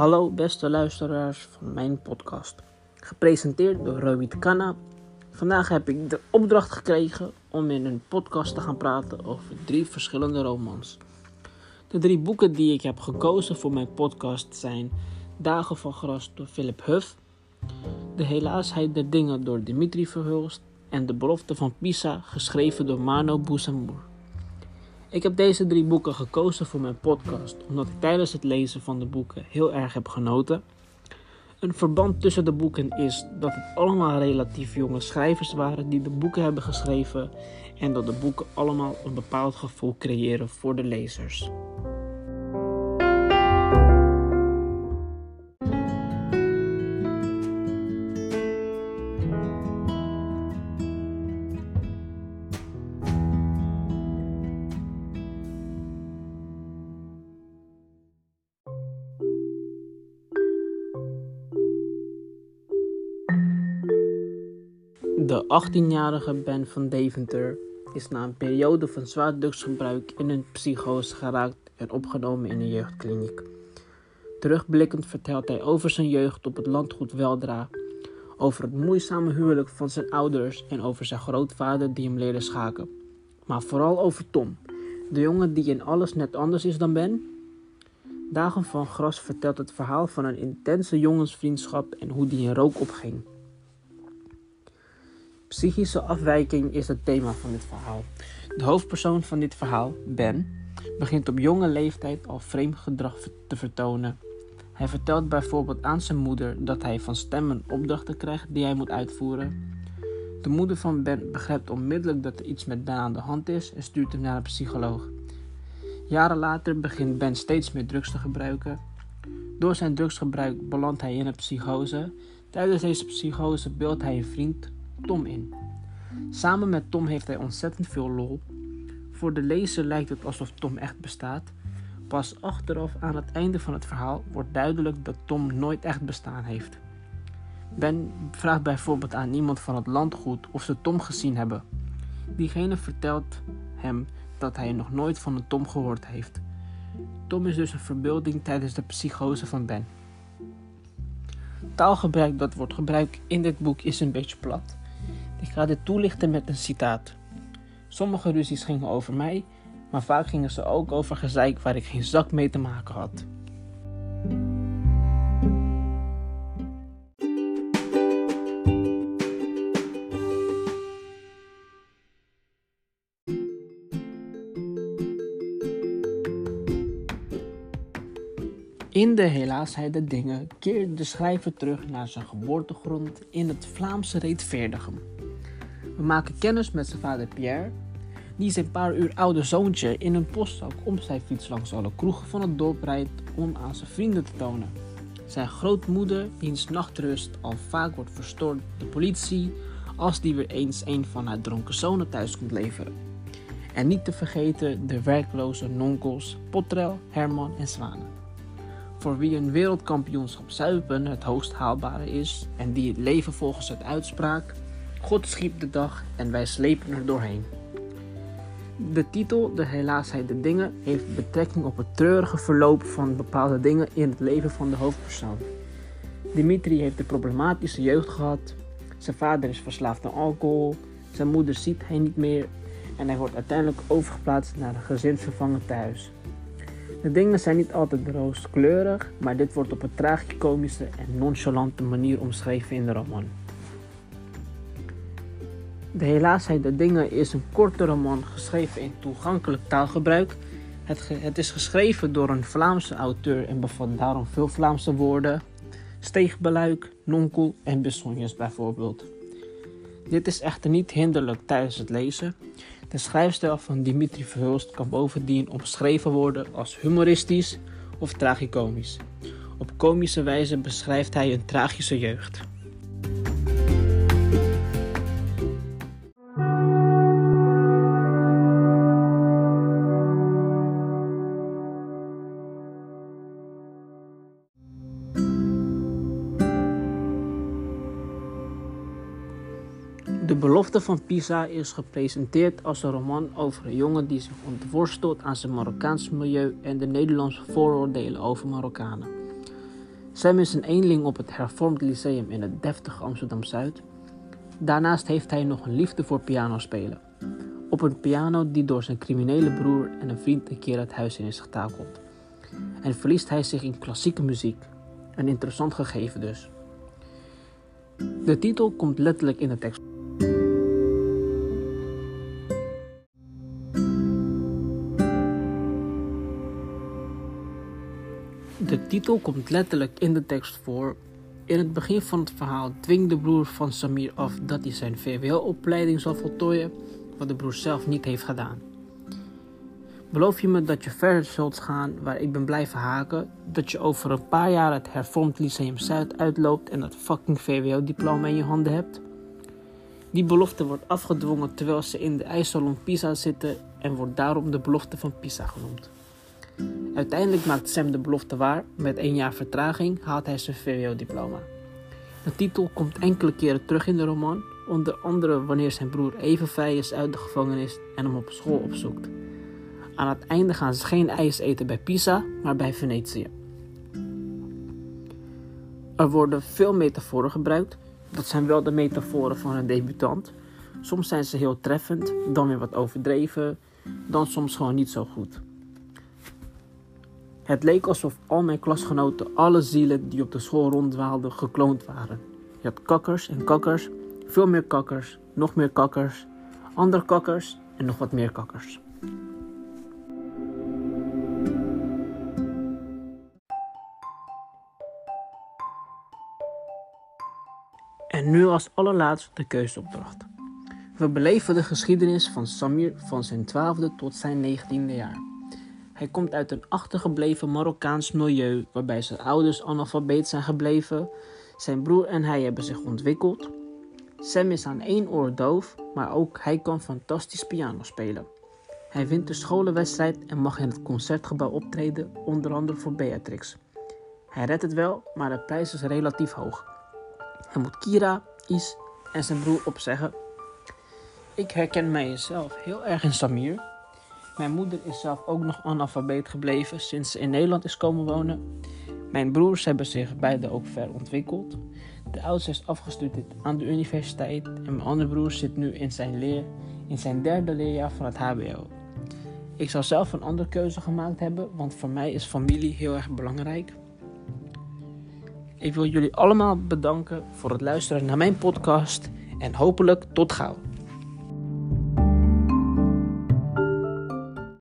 Hallo beste luisteraars van mijn podcast. Gepresenteerd door Rohit Khanna. Vandaag heb ik de opdracht gekregen om in een podcast te gaan praten over drie verschillende romans. De drie boeken die ik heb gekozen voor mijn podcast zijn Dagen van Gras door Philip Huff, De Helaasheid der Dingen door Dimitri Verhulst en De Belofte van Pisa geschreven door Mano Boesamour. Ik heb deze drie boeken gekozen voor mijn podcast omdat ik tijdens het lezen van de boeken heel erg heb genoten. Een verband tussen de boeken is dat het allemaal relatief jonge schrijvers waren die de boeken hebben geschreven en dat de boeken allemaal een bepaald gevoel creëren voor de lezers. De 18-jarige Ben van Deventer is na een periode van zwaar drugsgebruik in een psychose geraakt en opgenomen in een jeugdkliniek. Terugblikkend vertelt hij over zijn jeugd op het landgoed Weldra, over het moeizame huwelijk van zijn ouders en over zijn grootvader die hem leerde schaken. Maar vooral over Tom, de jongen die in alles net anders is dan Ben. Dagen van Gras vertelt het verhaal van een intense jongensvriendschap en hoe die in rook opging. Psychische afwijking is het thema van dit verhaal. De hoofdpersoon van dit verhaal, Ben, begint op jonge leeftijd al vreemd gedrag te vertonen. Hij vertelt bijvoorbeeld aan zijn moeder dat hij van stemmen opdrachten krijgt die hij moet uitvoeren. De moeder van Ben begrijpt onmiddellijk dat er iets met Ben aan de hand is en stuurt hem naar een psycholoog. Jaren later begint Ben steeds meer drugs te gebruiken. Door zijn drugsgebruik belandt hij in een psychose. Tijdens deze psychose beeldt hij een vriend Tom in. Samen met Tom heeft hij ontzettend veel lol. Voor de lezer lijkt het alsof Tom echt bestaat. Pas achteraf aan het einde van het verhaal wordt duidelijk dat Tom nooit echt bestaan heeft. Ben vraagt bijvoorbeeld aan iemand van het landgoed of ze Tom gezien hebben. Diegene vertelt hem dat hij nog nooit van een Tom gehoord heeft. Tom is dus een verbeelding tijdens de psychose van Ben. Taalgebruik dat wordt gebruikt in dit boek is een beetje plat. Ik ga dit toelichten met een citaat. Sommige ruzies gingen over mij, maar vaak gingen ze ook over gezeik waar ik geen zak mee te maken had. In de helaasheid der dingen keert de schrijver terug naar zijn geboortegrond in het Vlaamse Reetveerdigem. We maken kennis met zijn vader Pierre, die zijn paar uur oude zoontje in een postzak om zijn fiets langs alle kroegen van het dorp rijdt om aan zijn vrienden te tonen. Zijn grootmoeder, wiens nachtrust al vaak wordt verstoord door de politie, als die weer eens een van haar dronken zonen thuis komt leveren. En niet te vergeten de werkloze nonkels Potrel, Herman en Zwanen. Voor wie een wereldkampioenschap zuipen het hoogst haalbare is en die het leven volgens het uitspraak God schiep de dag en wij slepen er doorheen. De titel De helaasheid de dingen heeft betrekking op het treurige verloop van bepaalde dingen in het leven van de hoofdpersoon. Dimitri heeft een problematische jeugd gehad. Zijn vader is verslaafd aan alcohol. Zijn moeder ziet hij niet meer. En hij wordt uiteindelijk overgeplaatst naar een gezinsvervanger thuis. De dingen zijn niet altijd rooskleurig, maar dit wordt op een tragicomische en nonchalante manier omschreven in de roman. De helaasheid der dingen is een korte roman geschreven in toegankelijk taalgebruik. Het, het, is geschreven door een Vlaamse auteur en bevat daarom veel Vlaamse woorden. Steegbeluik, nonkel en besonjes bijvoorbeeld. Dit is echter niet hinderlijk tijdens het lezen. De schrijfstijl van Dimitri Verhulst kan bovendien omschreven worden als humoristisch of tragicomisch. Op komische wijze beschrijft hij een tragische jeugd. Belofte van Pisa is gepresenteerd als een roman over een jongen die zich ontworstelt aan zijn Marokkaans milieu en de Nederlandse vooroordelen over Marokkanen. Sam is een eenling op het Hervormd Lyceum in het deftige Amsterdam-Zuid. Daarnaast heeft hij nog een liefde voor pianospelen. Op een piano die door zijn criminele broer en een vriend een keer het huis in is getakeld. En verliest hij zich in klassieke muziek. Een interessant gegeven dus. De titel komt letterlijk in de tekst. De titel komt letterlijk in de tekst voor. In het begin van het verhaal dwingt de broer van Samir af dat hij zijn VWO-opleiding zal voltooien, wat de broer zelf niet heeft gedaan. Beloof je me dat je verder zult gaan waar ik ben blijven haken, dat je over een paar jaar het hervormd Lyceum Zuid uitloopt en dat fucking VWO-diploma in je handen hebt? Die belofte wordt afgedwongen terwijl ze in de ijssalon Pisa zitten en wordt daarom de belofte van Pisa genoemd. Uiteindelijk maakt Sam de belofte waar. Met één jaar vertraging haalt hij zijn VWO-diploma. De titel komt enkele keren terug in de roman, onder andere wanneer zijn broer even vrij is uit de gevangenis en hem op school opzoekt. Aan het einde gaan ze geen ijs eten bij Pisa, maar bij Venetië. Er worden veel metaforen gebruikt. Dat zijn wel de metaforen van een debutant. Soms zijn ze heel treffend, dan weer wat overdreven, dan soms gewoon niet zo goed. Het leek alsof al mijn klasgenoten alle zielen die op de school ronddwaalden gekloond waren. Je had kakkers en kakkers, veel meer kakkers, nog meer kakkers, andere kakkers en nog wat meer kakkers. En nu als allerlaatste de keuzeopdracht. We beleven de geschiedenis van Samir van zijn 12e tot zijn 19e jaar. Hij komt uit een achtergebleven Marokkaans milieu waarbij zijn ouders analfabeet zijn gebleven. Zijn broer en hij hebben zich ontwikkeld. Sam is aan één oor doof, maar ook hij kan fantastisch piano spelen. Hij wint de scholenwedstrijd en mag in het concertgebouw optreden, onder andere voor Beatrix. Hij redt het wel, maar de prijs is relatief hoog. Hij moet Kira, Is en zijn broer opzeggen. Ik herken mijzelf heel erg in Samir. Mijn moeder is zelf ook nog analfabeet gebleven sinds ze in Nederland is komen wonen. Mijn broers hebben zich beide ook ver ontwikkeld. De oudste is afgestudeerd aan de universiteit en mijn andere broer zit nu in zijn, leer, in zijn derde leerjaar van het HBO. Ik zou zelf een andere keuze gemaakt hebben, want voor mij is familie heel erg belangrijk. Ik wil jullie allemaal bedanken voor het luisteren naar mijn podcast en hopelijk tot gauw.